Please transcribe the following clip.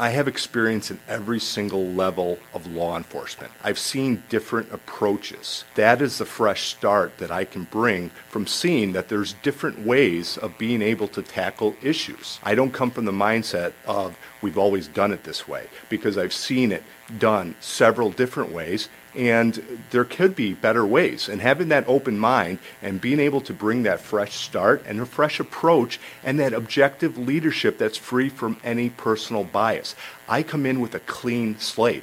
I have experience in every single level of law enforcement. I've seen different approaches. That is the fresh start that I can bring from seeing that there's different ways of being able to tackle issues. I don't come from the mindset of we've always done it this way because I've seen it done several different ways and there could be better ways. And having that open mind and being able to bring that fresh start and a fresh approach and that objective leadership that's free from any personal bias. I come in with a clean slate